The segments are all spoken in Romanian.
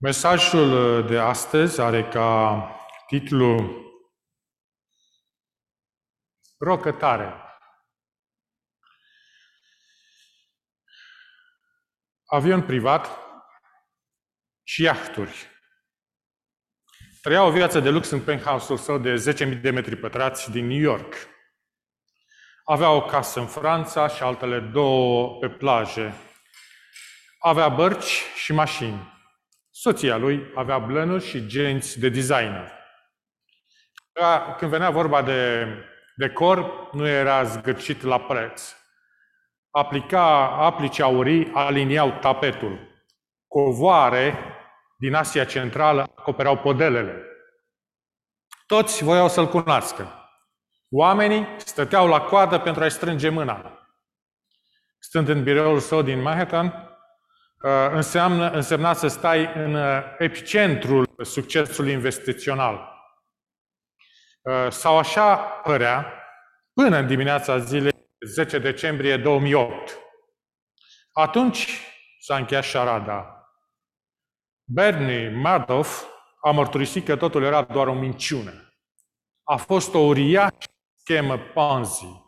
Mesajul de astăzi are ca titlu Rocătare. Avion privat și iahturi. Trăia o viață de lux în penthouse-ul său de 10.000 de metri pătrați din New York. Avea o casă în Franța și altele două pe plaje. Avea bărci și mașini. Soția lui avea blănuri și genți de designer. Când venea vorba de decor, nu era zgârcit la preț. Aplica, aplici aurii aliniau tapetul. Covoare din Asia Centrală acoperau podelele. Toți voiau să-l cunoască. Oamenii stăteau la coadă pentru a-i strânge mâna. Stând în biroul său din Manhattan, Uh, înseamnă, însemna să stai în uh, epicentrul succesului investițional. Uh, sau așa părea până în dimineața zilei 10 decembrie 2008. Atunci s-a încheiat șarada. Bernie Madoff a mărturisit că totul era doar o minciună. A fost o uriașă schemă Ponzi.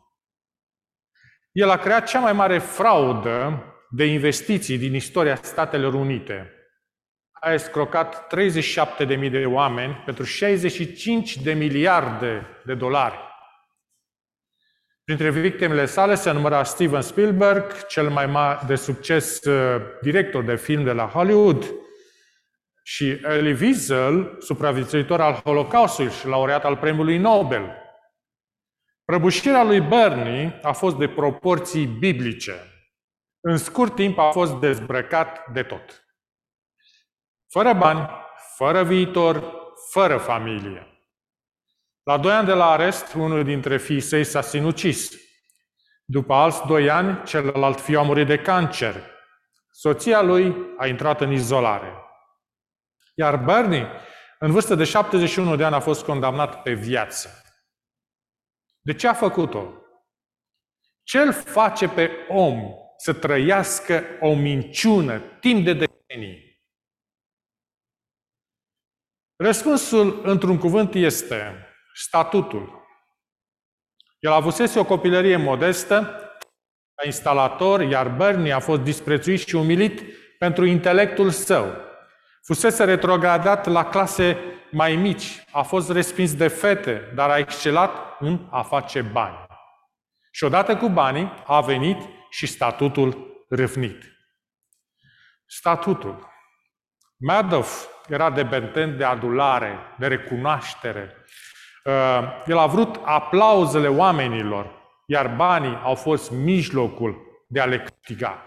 El a creat cea mai mare fraudă de investiții din istoria Statelor Unite. A escrocat 37.000 de oameni pentru 65 de miliarde de dolari. Printre victimele sale se număra Steven Spielberg, cel mai mare de succes uh, director de film de la Hollywood, și Elie Wiesel, supraviețuitor al Holocaustului și laureat al Premiului Nobel. Prăbușirea lui Bernie a fost de proporții biblice. În scurt timp a fost dezbrăcat de tot. Fără bani, fără viitor, fără familie. La doi ani de la arest, unul dintre fiii săi s-a sinucis. După alți doi ani, celălalt fiu a murit de cancer. Soția lui a intrat în izolare. Iar Bernie, în vârstă de 71 de ani, a fost condamnat pe viață. De ce a făcut-o? Ce îl face pe om să trăiască o minciună timp de decenii? Răspunsul, într-un cuvânt, este statutul. El a avusese o copilărie modestă, ca instalator, iar Bernie a fost disprețuit și umilit pentru intelectul său. Fusese retrogradat la clase mai mici, a fost respins de fete, dar a excelat în a face bani. Și odată cu banii a venit și statutul râvnit. Statutul. Madoff era dependent de adulare, de recunoaștere. Uh, el a vrut aplauzele oamenilor, iar banii au fost mijlocul de a le câștiga.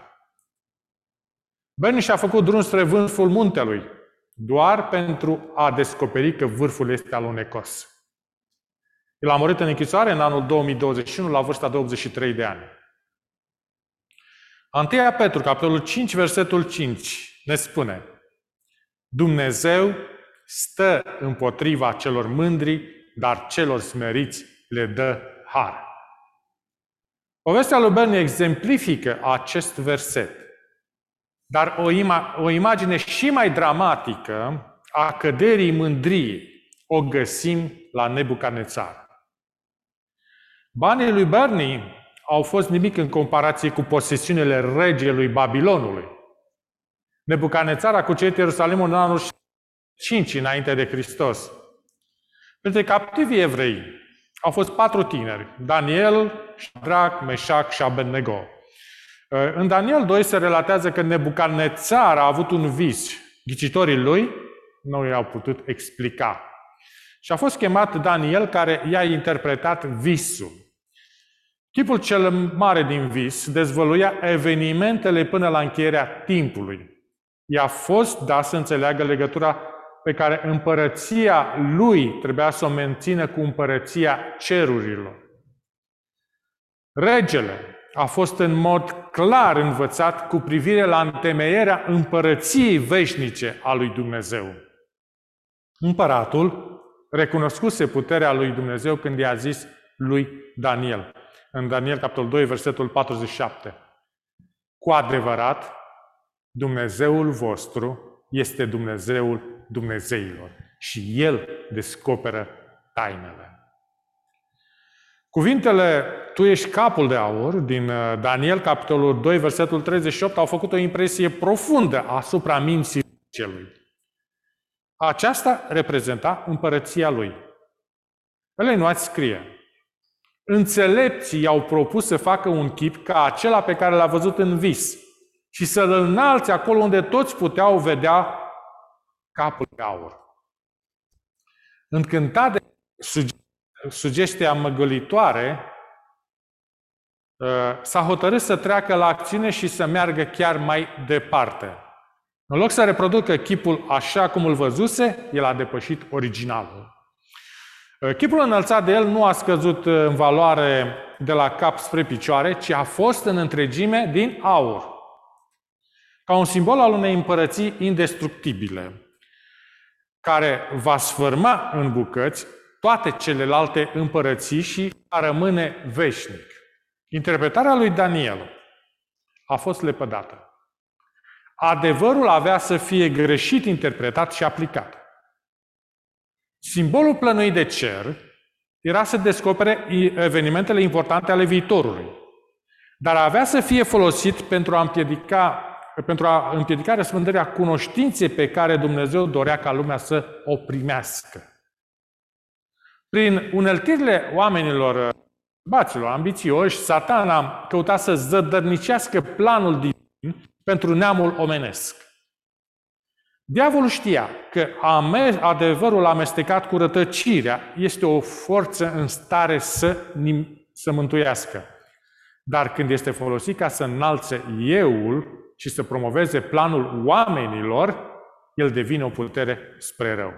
Bernie și-a făcut drum spre vârful muntelui, doar pentru a descoperi că vârful este alunecos. El a murit în închisoare în anul 2021 la vârsta de 83 de ani. Anteia Petru, capitolul 5, versetul 5, ne spune Dumnezeu stă împotriva celor mândri, dar celor smeriți le dă har. Povestea lui Bernie exemplifică acest verset. Dar o, ima- o imagine și mai dramatică a căderii mândriei o găsim la Nebucanețar. Banii lui Bernie au fost nimic în comparație cu posesiunile regelui Babilonului. Nebucanețar a cucerit Ierusalimul în anul 5 înainte de Hristos. Printre captivii evrei au fost patru tineri, Daniel, Shadrach, Meșac și Abednego. În Daniel 2 se relatează că Nebucanețar a avut un vis. Ghicitorii lui nu i-au putut explica. Și a fost chemat Daniel care i-a interpretat visul. Chipul cel mare din vis dezvăluia evenimentele până la încheierea timpului. I-a fost dat să înțeleagă legătura pe care împărăția lui trebuia să o mențină cu împărăția cerurilor. Regele a fost în mod clar învățat cu privire la întemeierea împărăției veșnice a lui Dumnezeu. Împăratul recunoscuse puterea lui Dumnezeu când i-a zis lui Daniel – în Daniel, capitolul 2, versetul 47. Cu adevărat, Dumnezeul vostru este Dumnezeul Dumnezeilor și El descoperă tainele. Cuvintele Tu ești capul de aur din uh, Daniel, capitolul 2, versetul 38, au făcut o impresie profundă asupra minții celui. Aceasta reprezenta împărăția lui. Ele nu ați scrie. Înțelepții i-au propus să facă un chip ca acela pe care l-a văzut în vis și să-l înalți acolo unde toți puteau vedea capul de aur. Încântat de sugestia măgălitoare, uh, s-a hotărât să treacă la acțiune și să meargă chiar mai departe. În loc să reproducă chipul așa cum îl văzuse, el a depășit originalul. Uh, chipul înălțat de el nu a scăzut uh, în valoare de la cap spre picioare, ci a fost în întregime din aur. Ca un simbol al unei împărății indestructibile, care va sfârma în bucăți toate celelalte împărății și a rămâne veșnic. Interpretarea lui Daniel a fost lepădată. Adevărul avea să fie greșit interpretat și aplicat. Simbolul plănuit de cer era să descopere evenimentele importante ale viitorului, dar avea să fie folosit pentru a împiedica, pentru a împiedica răspândirea cunoștinței pe care Dumnezeu dorea ca lumea să o primească. Prin uneltirile oamenilor baților, ambițioși, satana căuta să zădărnicească planul divin pentru neamul omenesc. Diavolul știa că adevărul amestecat cu rătăcirea este o forță în stare să, să mântuiască. Dar când este folosit ca să înalțe euul și să promoveze planul oamenilor, el devine o putere spre rău.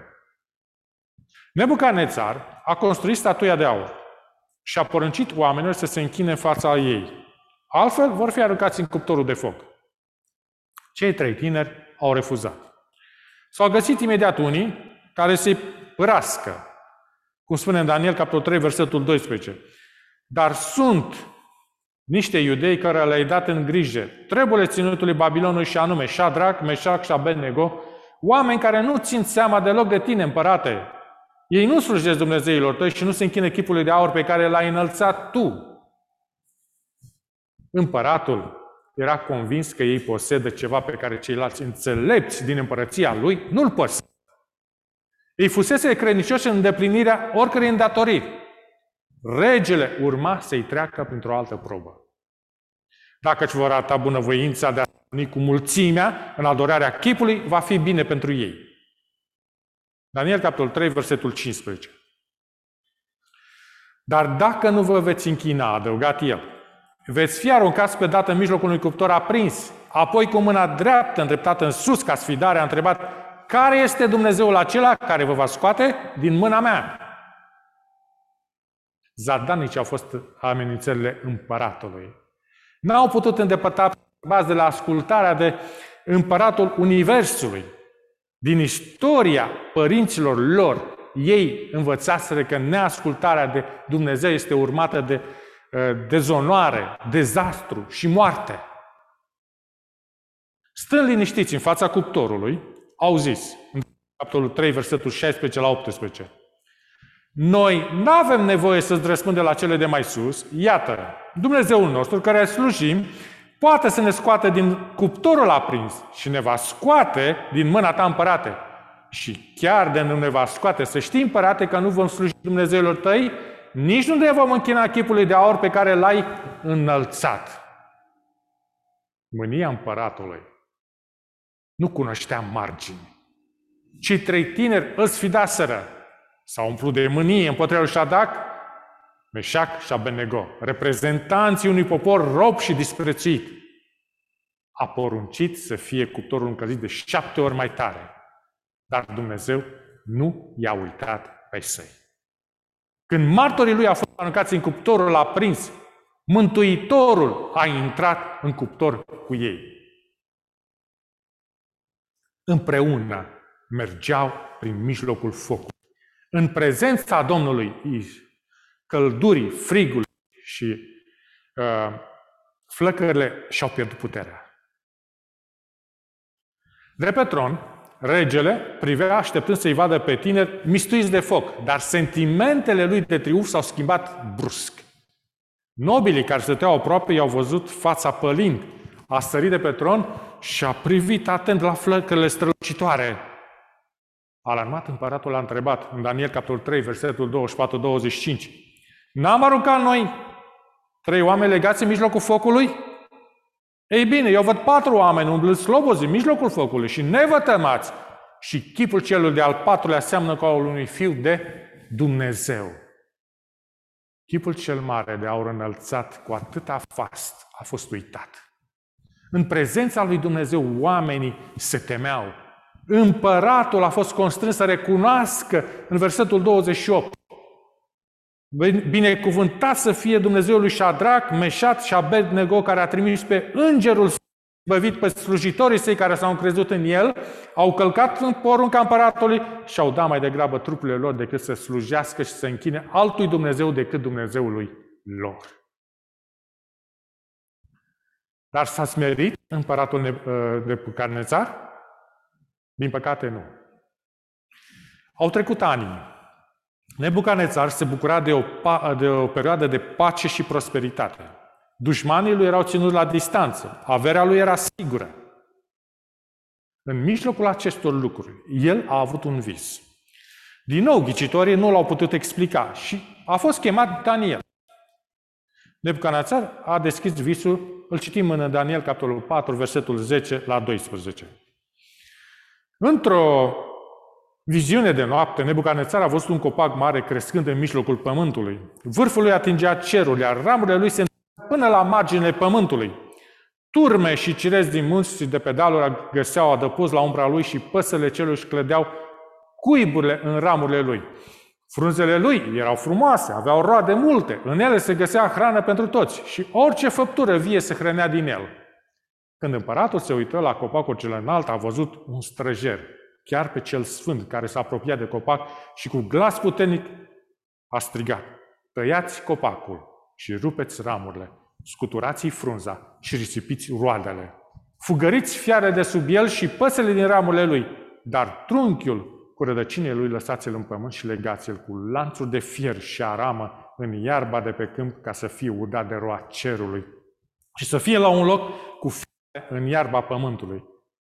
Nebucanețar a construit statuia de aur și a poruncit oamenilor să se închine în fața ei. Altfel vor fi aruncați în cuptorul de foc. Cei trei tineri au refuzat. S-au găsit imediat unii care să-i părască, cum spune în Daniel, capitolul 3, versetul 12. Dar sunt niște iudei care le-ai dat în grijă trebuie ținutului Babilonului și anume Shadrach, Meshach și Abednego, oameni care nu țin seama deloc de tine, împărate, ei nu slujesc Dumnezeilor tăi și nu se închină chipului de aur pe care l-ai înălțat tu. Împăratul era convins că ei posedă ceva pe care ceilalți înțelepți din împărăția lui nu-l păsă. Ei fusese credincioși în îndeplinirea oricărei îndatoriri. Regele urma să-i treacă printr-o altă probă. Dacă își vor arăta bunăvoința de a cu mulțimea în adorarea chipului, va fi bine pentru ei. Daniel, capitolul 3, versetul 15. Dar dacă nu vă veți închina, a adăugat el, veți fi aruncați pe dată în mijlocul unui cuptor aprins, apoi cu mâna dreaptă îndreptată în sus ca sfidare a întrebat, care este Dumnezeul acela care vă va scoate din mâna mea? Zadanici au fost amenințările împăratului. N-au putut îndepărta de la ascultarea de împăratul Universului. Din istoria părinților lor, ei învățaseră că neascultarea de Dumnezeu este urmată de uh, dezonoare, dezastru și moarte. Stând liniștiți în fața cuptorului, au zis, în capitolul 3, versetul 16 la 18, noi nu avem nevoie să-ți răspundem la cele de mai sus. Iată, Dumnezeul nostru care slujim poate să ne scoată din cuptorul aprins și ne va scoate din mâna ta împărate. Și chiar de nu ne va scoate, să știi împărate că nu vom sluji Dumnezeilor tăi, nici nu ne vom închina chipului de aur pe care l-ai înălțat. Mânia împăratului nu cunoștea margini. Cei trei tineri îl sfidaseră. S-au umplut de mânie împotriva lui Shadrach, Meșac și Abednego, reprezentanții unui popor rob și disprețuit, a poruncit să fie cuptorul încălzit de șapte ori mai tare. Dar Dumnezeu nu i-a uitat pe săi. Când martorii lui au fost aruncați în cuptorul aprins, Mântuitorul a intrat în cuptor cu ei. Împreună mergeau prin mijlocul focului. În prezența Domnului căldurii, frigul și uh, flăcările și-au pierdut puterea. De pe tron regele privea așteptând să-i vadă pe tineri mistuiți de foc, dar sentimentele lui de triumf s-au schimbat brusc. Nobilii care stăteau aproape i-au văzut fața pălind, a sărit de pe tron și a privit atent la flăcările strălucitoare. Alarmat, împăratul a întrebat în Daniel capitolul 3, versetul 24-25. N-am aruncat noi trei oameni legați în mijlocul focului? Ei bine, eu văd patru oameni umblând slobozi în mijlocul focului și ne vă tămați. Și chipul celul de al patrulea seamnă cu al unui fiu de Dumnezeu. Chipul cel mare de aur înălțat cu atâta fast a fost uitat. În prezența lui Dumnezeu oamenii se temeau. Împăratul a fost constrâns să recunoască în versetul 28 Binecuvântat să fie Dumnezeul lui Shadrach, Meșat și Abednego, care a trimis pe îngerul băvit pe slujitorii săi care s-au încrezut în el, au călcat în porunca împăratului și au dat mai degrabă trupurile lor decât să slujească și să închine altui Dumnezeu decât Dumnezeului lor. Dar s-a smerit împăratul de ă, Carnețar? Din păcate nu. Au trecut ani. Nebucanețar se bucura de o, de o perioadă de pace și prosperitate. Dușmanii lui erau ținuți la distanță. Averea lui era sigură. În mijlocul acestor lucruri, el a avut un vis. Din nou, ghicitorii nu l-au putut explica și a fost chemat Daniel. Nebucanețar a deschis visul, îl citim în Daniel, capitolul 4, versetul 10 la 12. Într-o Viziune de noapte, Nebucanețar a văzut un copac mare crescând în mijlocul pământului. Vârful lui atingea cerul, iar ramurile lui se până la marginile pământului. Turme și cirezi din munți și de pe dealuri găseau adăpost la umbra lui și păsările celor își clădeau cuiburile în ramurile lui. Frunzele lui erau frumoase, aveau roade multe, în ele se găsea hrană pentru toți și orice făptură vie se hrănea din el. Când împăratul se uită la copacul cel înalt, a văzut un străjer chiar pe cel sfânt care s-a apropiat de copac și cu glas puternic a strigat, tăiați copacul și rupeți ramurile, scuturați-i frunza și risipiți roadele. Fugăriți fiare de sub el și păsele din ramurile lui, dar trunchiul cu rădăcinile lui lăsați-l în pământ și legați-l cu lanțuri de fier și aramă în iarba de pe câmp ca să fie udat de roa cerului și să fie la un loc cu fiare în iarba pământului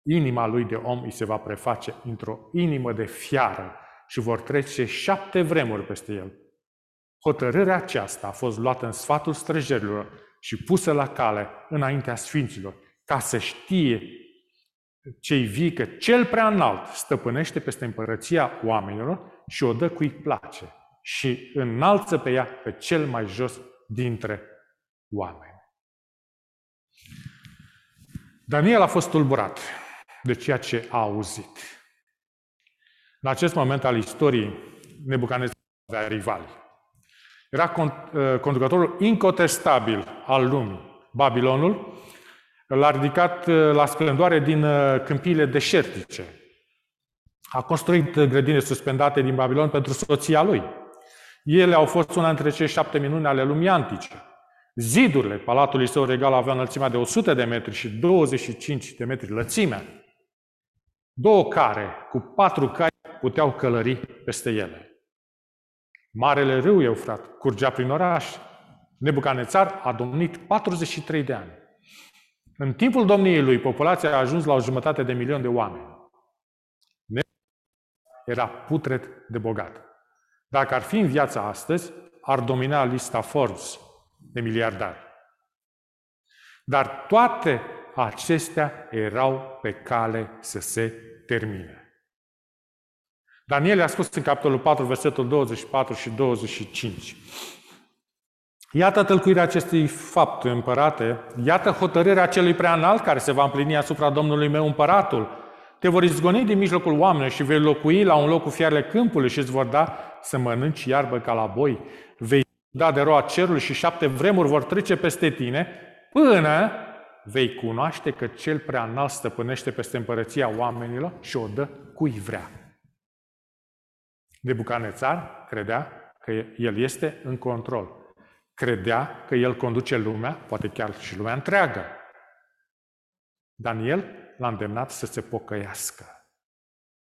inima lui de om îi se va preface într-o inimă de fiară și vor trece șapte vremuri peste el. Hotărârea aceasta a fost luată în sfatul străjerilor și pusă la cale înaintea sfinților, ca să știe cei vii că cel prea înalt stăpânește peste împărăția oamenilor și o dă cui place și înalță pe ea pe cel mai jos dintre oameni. Daniel a fost tulburat de ceea ce a auzit. În acest moment al istoriei, Nebucanezar avea rivali. Era uh, conducătorul incontestabil al lumii. Babilonul l-a ridicat uh, la splendoare din uh, câmpiile deșertice. A construit grădini suspendate din Babilon pentru soția lui. Ele au fost una dintre cele șapte minuni ale lumii antice. Zidurile palatului său regal aveau înălțimea de 100 de metri și 25 de metri lățimea. Două care cu patru cai puteau călări peste ele. Marele râu Eufrat curgea prin oraș. Nebucanețar a domnit 43 de ani. În timpul domniei lui, populația a ajuns la o jumătate de milion de oameni. Era putred de bogat. Dacă ar fi în viața astăzi, ar domina lista Forbes de miliardari. Dar toate acestea erau pe cale să se termine. Daniel a spus în capitolul 4, versetul 24 și 25. Iată tălcuirea acestui fapt, împărate, iată hotărârea celui prea înalt care se va împlini asupra Domnului meu împăratul. Te vor izgoni din mijlocul oamenilor și vei locui la un loc cu fiarele câmpului și îți vor da să mănânci iarbă ca la boi. Vei da de roa cerului și șapte vremuri vor trece peste tine până vei cunoaște că cel prea înalt stăpânește peste împărăția oamenilor și o dă cui vrea. Nebucanețar credea că el este în control. Credea că el conduce lumea, poate chiar și lumea întreagă. Daniel l-a îndemnat să se pocăiască.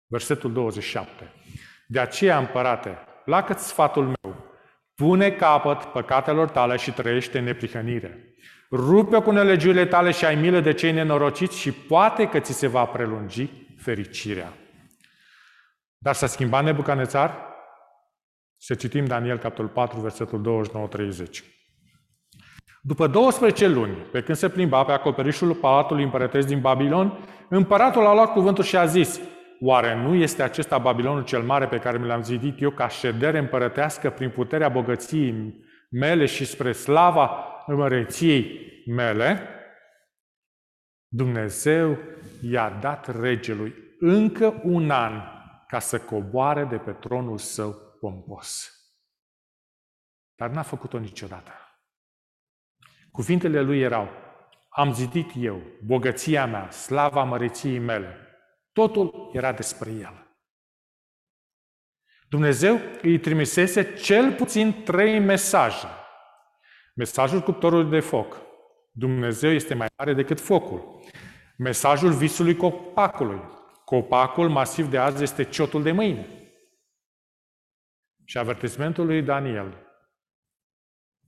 Versetul 27. De aceea, împărate, placă sfatul meu, pune capăt păcatelor tale și trăiește în neprihănire. Rupe cu nelegiurile tale și ai milă de cei nenorociți și poate că ți se va prelungi fericirea. Dar s-a schimbat Nebucanețar? Să citim Daniel, capitolul 4, versetul 29-30. După 12 luni, pe când se plimba pe acoperișul palatului împărătesc din Babilon, împăratul a luat cuvântul și a zis, Oare nu este acesta Babilonul cel mare pe care mi l-am zidit eu ca ședere împărătească prin puterea bogăției mele și spre slava împărăției mele? Dumnezeu i-a dat regelui încă un an ca să coboare de pe tronul său pompos. Dar n-a făcut-o niciodată. Cuvintele lui erau, am zidit eu, bogăția mea, slava măreției mele. Totul era despre el. Dumnezeu îi trimisese cel puțin trei mesaje. Mesajul cuptorului de foc. Dumnezeu este mai mare decât focul. Mesajul visului copacului. Copacul masiv de azi este ciotul de mâine. Și avertismentul lui Daniel.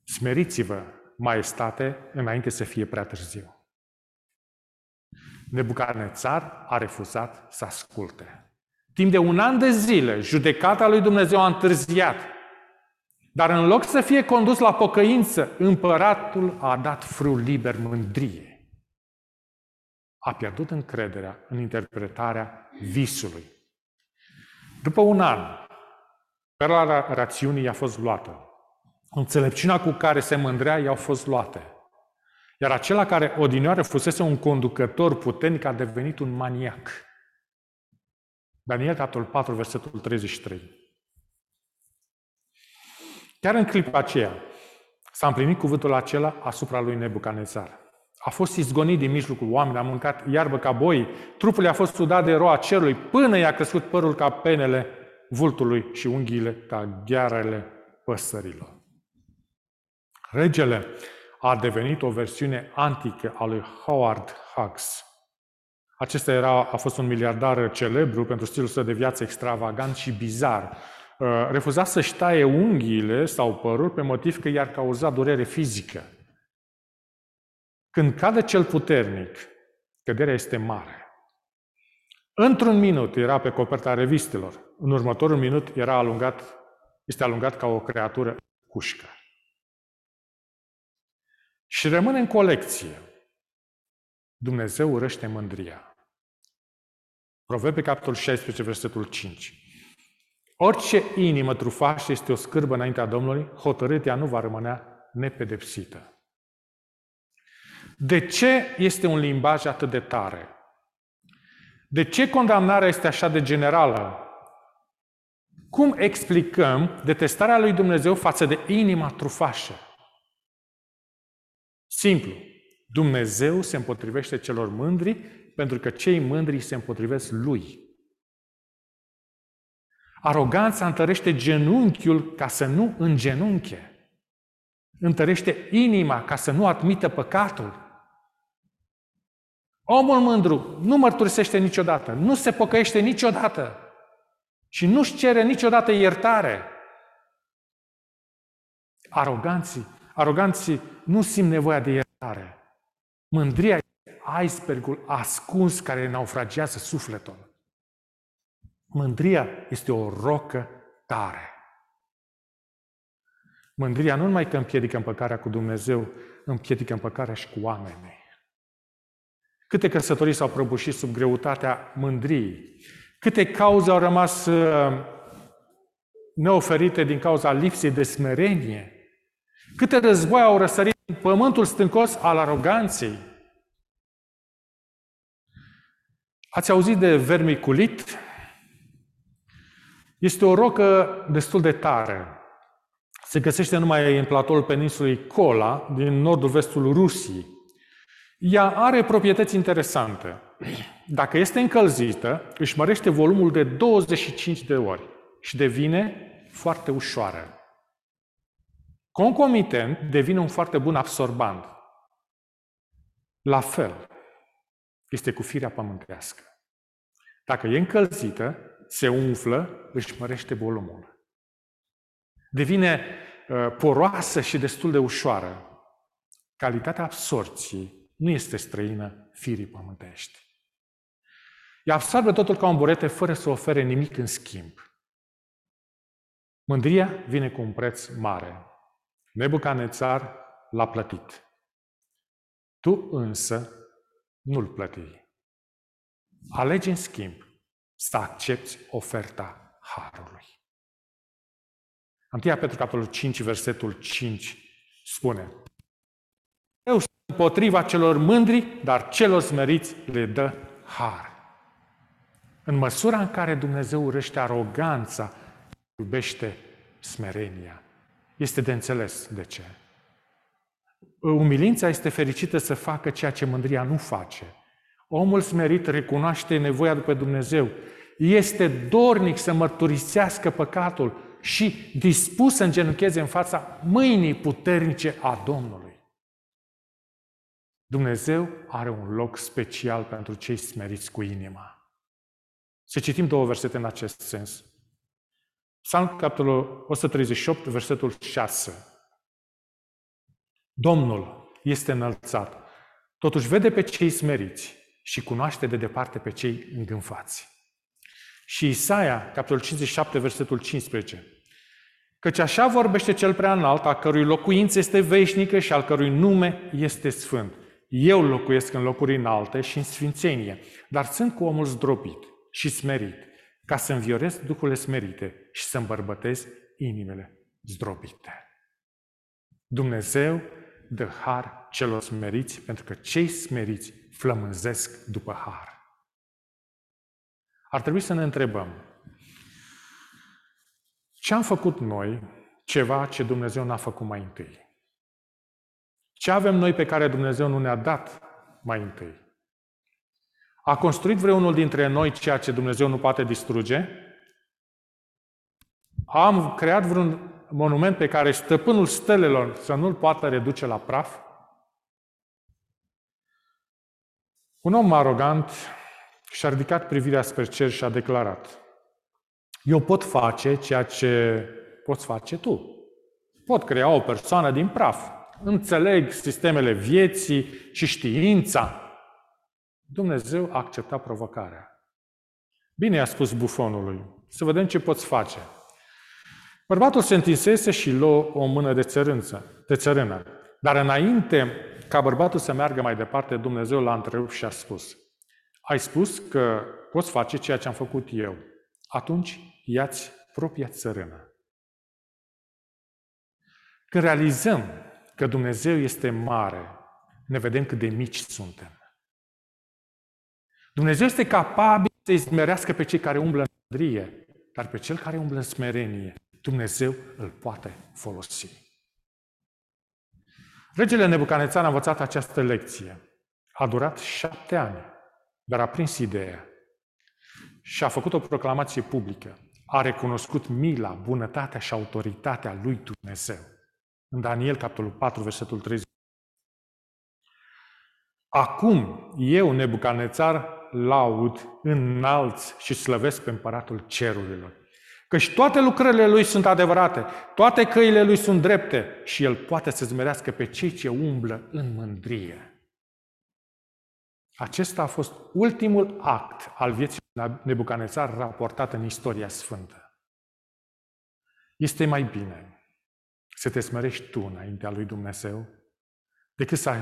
Smeriți-vă, maestate, înainte să fie prea târziu. Nebucarnețar a refuzat să asculte. Timp de un an de zile, judecata lui Dumnezeu a întârziat. Dar în loc să fie condus la pocăință, împăratul a dat frâu liber mândrie. A pierdut încrederea în interpretarea visului. După un an, perla rațiunii i-a fost luată. Înțelepciunea cu care se mândrea i-au fost luate. Iar acela care odinioară fusese un conducător puternic a devenit un maniac. Daniel, capitolul 4, versetul 33. Chiar în clipa aceea s-a împlinit cuvântul acela asupra lui Nebucanezar. A fost izgonit din mijlocul oamenilor, a mâncat iarbă ca boi, trupul i-a fost sudat de roa cerului, până i-a crescut părul ca penele vultului și unghiile ca ghearele păsărilor. Regele a devenit o versiune antică a lui Howard Hughes. Acesta era, a fost un miliardar celebru pentru stilul său de viață extravagant și bizar. Uh, refuza să-și taie unghiile sau părul pe motiv că i-ar cauza durere fizică. Când cade cel puternic, căderea este mare. Într-un minut era pe coperta revistelor. În următorul minut era alungat, este alungat ca o creatură cușcă și rămâne în colecție. Dumnezeu urăște mândria. Proverbe, capitolul 16, versetul 5. Orice inimă trufașă este o scârbă înaintea Domnului, hotărâtea nu va rămânea nepedepsită. De ce este un limbaj atât de tare? De ce condamnarea este așa de generală? Cum explicăm detestarea lui Dumnezeu față de inima trufașă? Simplu. Dumnezeu se împotrivește celor mândri pentru că cei mândri se împotrivesc lui. Aroganța întărește genunchiul ca să nu îngenunche. Întărește inima ca să nu admită păcatul. Omul mândru nu mărturisește niciodată, nu se pocăiește niciodată și nu-și cere niciodată iertare. Aroganții Aroganții nu simt nevoia de iertare. Mândria este icebergul ascuns care naufragează sufletul. Mândria este o rocă tare. Mândria nu numai că împiedică împăcarea cu Dumnezeu, împiedică împăcarea și cu oamenii. Câte căsătorii s-au prăbușit sub greutatea mândriei? Câte cauze au rămas uh, neoferite din cauza lipsei de smerenie? Câte război au răsărit în pământul stâncos al aroganței. Ați auzit de vermiculit? Este o rocă destul de tare. Se găsește numai în platoul peninsulei Kola, din nordul-vestul Rusiei. Ea are proprietăți interesante. Dacă este încălzită, își mărește volumul de 25 de ori și devine foarte ușoară. Concomitent, devine un foarte bun absorbant. La fel, este cu firea pământească. Dacă e încălzită, se umflă, își mărește volumul. Devine uh, poroasă și destul de ușoară. Calitatea absorției nu este străină firii pământești. Ea absorbe totul ca un borete fără să ofere nimic în schimb. Mândria vine cu un preț mare. Nebucanețar l-a plătit. Tu însă nu-l plăti. Alegi în schimb să accepti oferta Harului. 1 Petru capitolul 5, versetul 5 spune Eu sunt împotriva celor mândri, dar celor smeriți le dă har. În măsura în care Dumnezeu urăște aroganța, iubește smerenia. Este de înțeles de ce. Umilința este fericită să facă ceea ce mândria nu face. Omul smerit recunoaște nevoia după Dumnezeu. Este dornic să mărturisească păcatul și dispus să îngenuncheze în fața mâinii puternice a Domnului. Dumnezeu are un loc special pentru cei smeriți cu inima. Să citim două versete în acest sens. Psalm, capitolul 138, versetul 6. Domnul este înălțat, totuși vede pe cei smeriți și cunoaște de departe pe cei îngânfați. Și Isaia, capitolul 57, versetul 15. Căci așa vorbește cel prea înalt, a cărui locuință este veșnică și al cărui nume este sfânt. Eu locuiesc în locuri înalte și în sfințenie, dar sunt cu omul zdrobit și smerit, ca să înviorez duhurile smerite și să îmbărbătez inimile zdrobite. Dumnezeu dă har celor smeriți, pentru că cei smeriți flămânzesc după har. Ar trebui să ne întrebăm, ce am făcut noi ceva ce Dumnezeu n-a făcut mai întâi? Ce avem noi pe care Dumnezeu nu ne-a dat mai întâi? A construit vreunul dintre noi ceea ce Dumnezeu nu poate distruge? Am creat vreun monument pe care stăpânul stelelor să nu-l poată reduce la praf? Un om arogant și-a ridicat privirea spre cer și a declarat Eu pot face ceea ce poți face tu. Pot crea o persoană din praf. Înțeleg sistemele vieții și știința. Dumnezeu a acceptat provocarea. Bine a spus bufonului. Să vedem ce poți face. Bărbatul se întinsese și luă o mână de, țărânță, de țărână. Dar înainte ca bărbatul să meargă mai departe, Dumnezeu l-a întrerupt și a spus, ai spus că poți face ceea ce am făcut eu. Atunci ia-ți propria țărână. Când realizăm că Dumnezeu este mare, ne vedem cât de mici suntem. Dumnezeu este capabil să-i smerească pe cei care umblă în mândrie, dar pe cel care umblă în smerenie Dumnezeu îl poate folosi. Regele Nebucanețar a învățat această lecție. A durat șapte ani, dar a prins ideea și a făcut o proclamație publică. A recunoscut mila, bunătatea și autoritatea lui Dumnezeu. În Daniel, capitolul 4, versetul 30. Acum, eu, Nebucanețar, laud, înalți și slăvesc pe împăratul cerurilor. Căci toate lucrările lui sunt adevărate, toate căile lui sunt drepte și el poate să zmerească pe cei ce umblă în mândrie. Acesta a fost ultimul act al vieții Nebucanețar raportat în istoria sfântă. Este mai bine să te smerești tu înaintea lui Dumnezeu decât să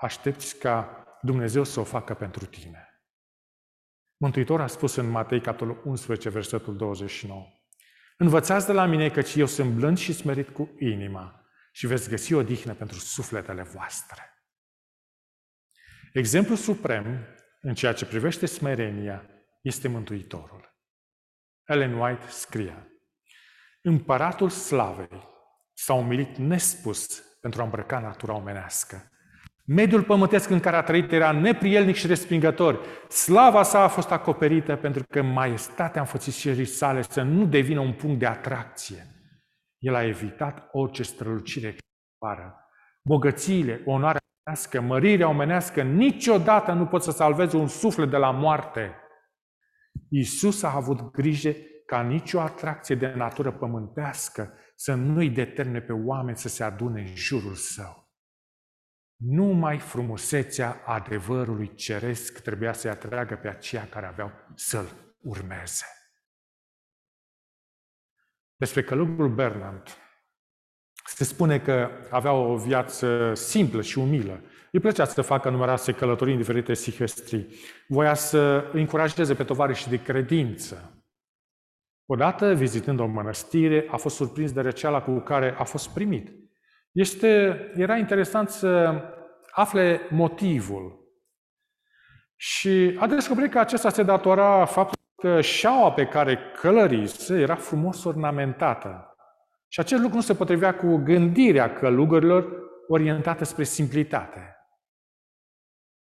aștepți ca Dumnezeu să o facă pentru tine. Mântuitor a spus în Matei, capitolul 11, versetul 29. Învățați de la mine căci eu sunt blând și smerit cu inima și veți găsi o dihnă pentru sufletele voastre. Exemplul suprem în ceea ce privește smerenia este Mântuitorul. Ellen White scrie, Împăratul slavei s-a umilit nespus pentru a îmbrăca natura omenească Mediul pământesc în care a trăit era neprielnic și respingător. Slava sa a fost acoperită pentru că maestatea înfățișării sale să nu devină un punct de atracție. El a evitat orice strălucire clară. Bogățiile, onoarea omenească, mărirea omenească niciodată nu pot să salveze un suflet de la moarte. Iisus a avut grijă ca nicio atracție de natură pământească să nu-i determine pe oameni să se adune în jurul său. Numai frumusețea adevărului ceresc trebuia să-i atragă pe aceia care aveau să-l urmeze. Despre călugărul Bernard se spune că avea o viață simplă și umilă. Îi plăcea să facă numeroase călătorii în diferite sihestrii. Voia să încurajeze pe tovarășii de credință. Odată, vizitând o mănăstire, a fost surprins de răceala cu care a fost primit. Este, era interesant să afle motivul. Și a descoperit că acesta se datora faptul că șaua pe care călărise era frumos ornamentată. Și acest lucru nu se potrivea cu gândirea călugărilor orientată spre simplitate.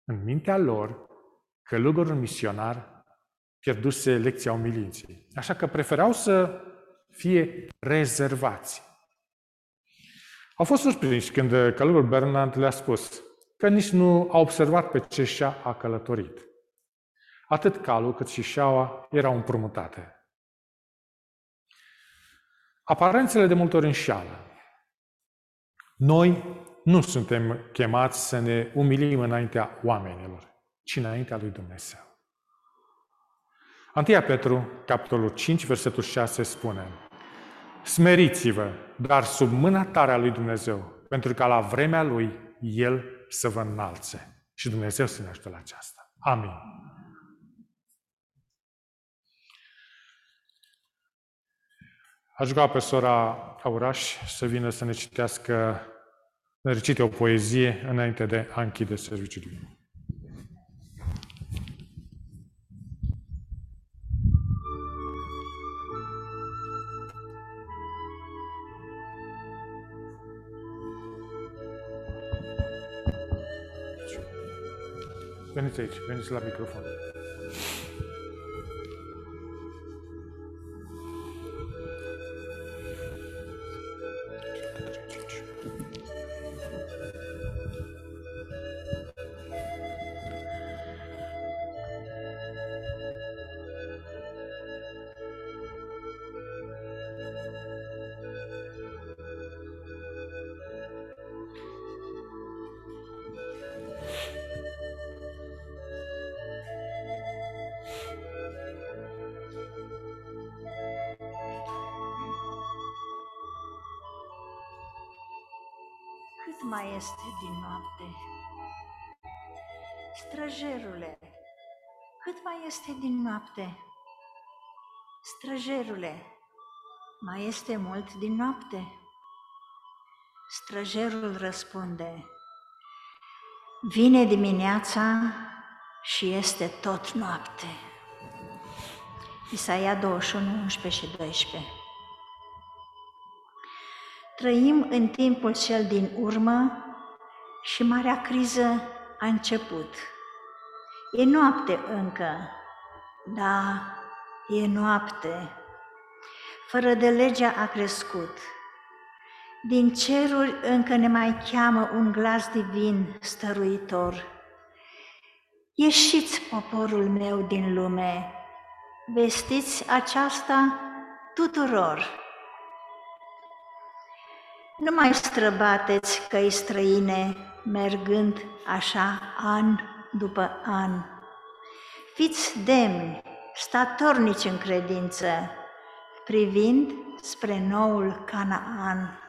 În mintea lor, călugărul misionar pierduse lecția umilinței. Așa că preferau să fie rezervați. Au fost surprinși când călugărul Bernard le-a spus că nici nu a observat pe ce și-a a călătorit. Atât calul cât și șaua erau împrumutate. Aparențele de multe ori înșeală. Noi nu suntem chemați să ne umilim înaintea oamenilor, ci înaintea lui Dumnezeu. Antia Petru, capitolul 5, versetul 6 spune Smeriți-vă, dar sub mâna tare a lui Dumnezeu, pentru ca la vremea lui El să vă înalțe. Și Dumnezeu să ne ajute la aceasta. Amin. Aș ruga pe sora Auraș să vină să ne citească, ne recite o poezie înainte de a închide serviciul. Veniți aici, veniți la microfon. Mai este din noapte? Străjerule, cât mai este din noapte? Străjerule, mai este mult din noapte? Străjerul răspunde, vine dimineața și este tot noapte. Isaia 21, 11 și 12 Trăim în timpul cel din urmă și marea criză a început. E noapte încă, da, e noapte. Fără de legea a crescut. Din ceruri încă ne mai cheamă un glas divin stăruitor. Ieșiți, poporul meu, din lume, vestiți aceasta tuturor. Nu mai străbateți căi străine, mergând așa an după an. Fiți demni, statornici în credință, privind spre noul Canaan.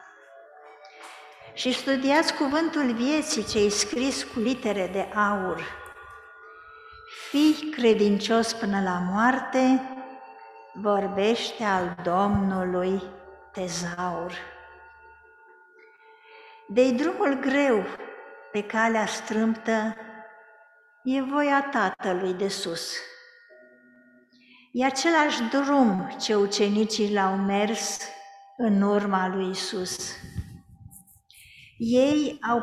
Și studiați cuvântul vieții ce-i scris cu litere de aur. Fii credincios până la moarte, vorbește al Domnului tezaur de drumul greu pe calea strâmtă, e voia Tatălui de sus. E același drum ce ucenicii l-au mers în urma lui Isus. Ei au,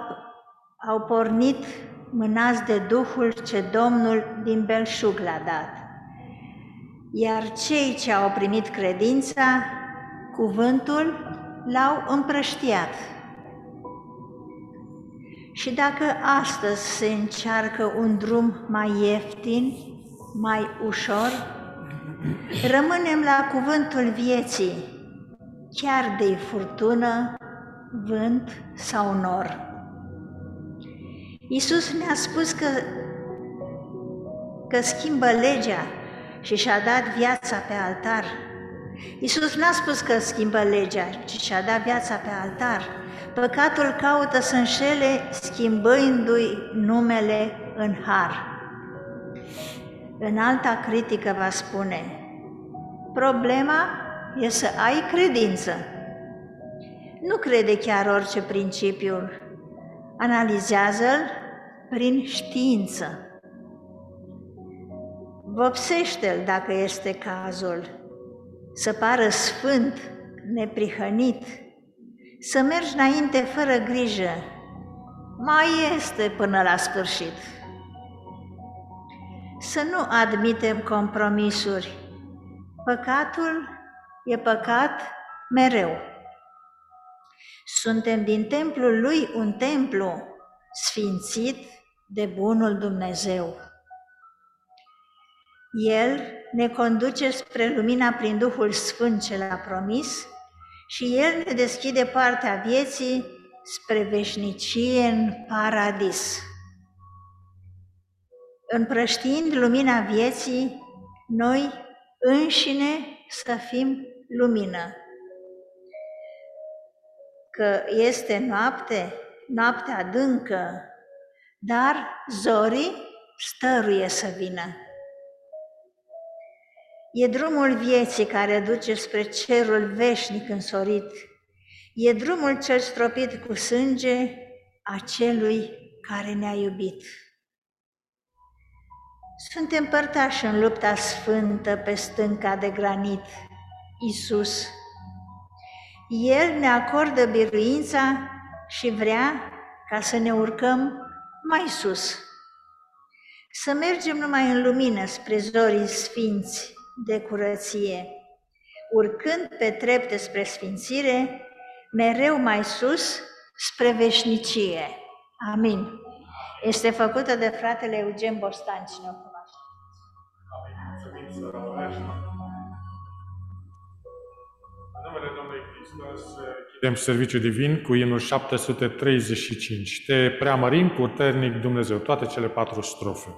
au pornit mânați de Duhul ce Domnul din belșug l-a dat. Iar cei ce au primit credința, cuvântul, l-au împrăștiat. Și dacă astăzi se încearcă un drum mai ieftin, mai ușor, Rămânem la cuvântul vieții, chiar de furtună, vânt sau nor. Iisus ne-a spus că, că schimbă legea și și-a dat viața pe altar. Iisus n-a spus că schimbă legea, ci și-a dat viața pe altar. Păcatul caută să înșele schimbându-i numele în har. În alta critică va spune, problema e să ai credință. Nu crede chiar orice principiu, analizează-l prin știință. Vopsește-l dacă este cazul, să pară sfânt, neprihănit, să mergi înainte fără grijă, mai este până la sfârșit. Să nu admitem compromisuri. Păcatul e păcat mereu. Suntem din templul lui un templu sfințit de bunul Dumnezeu. El ne conduce spre lumina prin Duhul Sfânt ce l-a promis și El ne deschide partea vieții spre veșnicie în paradis. Împrăștiind lumina vieții, noi înșine să fim lumină. Că este noapte, noapte adâncă, dar zorii stăruie să vină. E drumul vieții care duce spre cerul veșnic însorit. E drumul cel stropit cu sânge a celui care ne-a iubit. Suntem părtași în lupta sfântă pe stânca de granit, Isus. El ne acordă biruința și vrea ca să ne urcăm mai sus. Să mergem numai în lumină spre zorii sfinți de curăție, urcând pe trepte spre sfințire, mereu mai sus spre veșnicie. Amin. Este făcută de fratele Eugen Bostan, cine o cunoaște. În numele Domnului Hristos, chidem serviciu divin cu inul 735. Te preamărim, puternic Dumnezeu, toate cele patru strofe.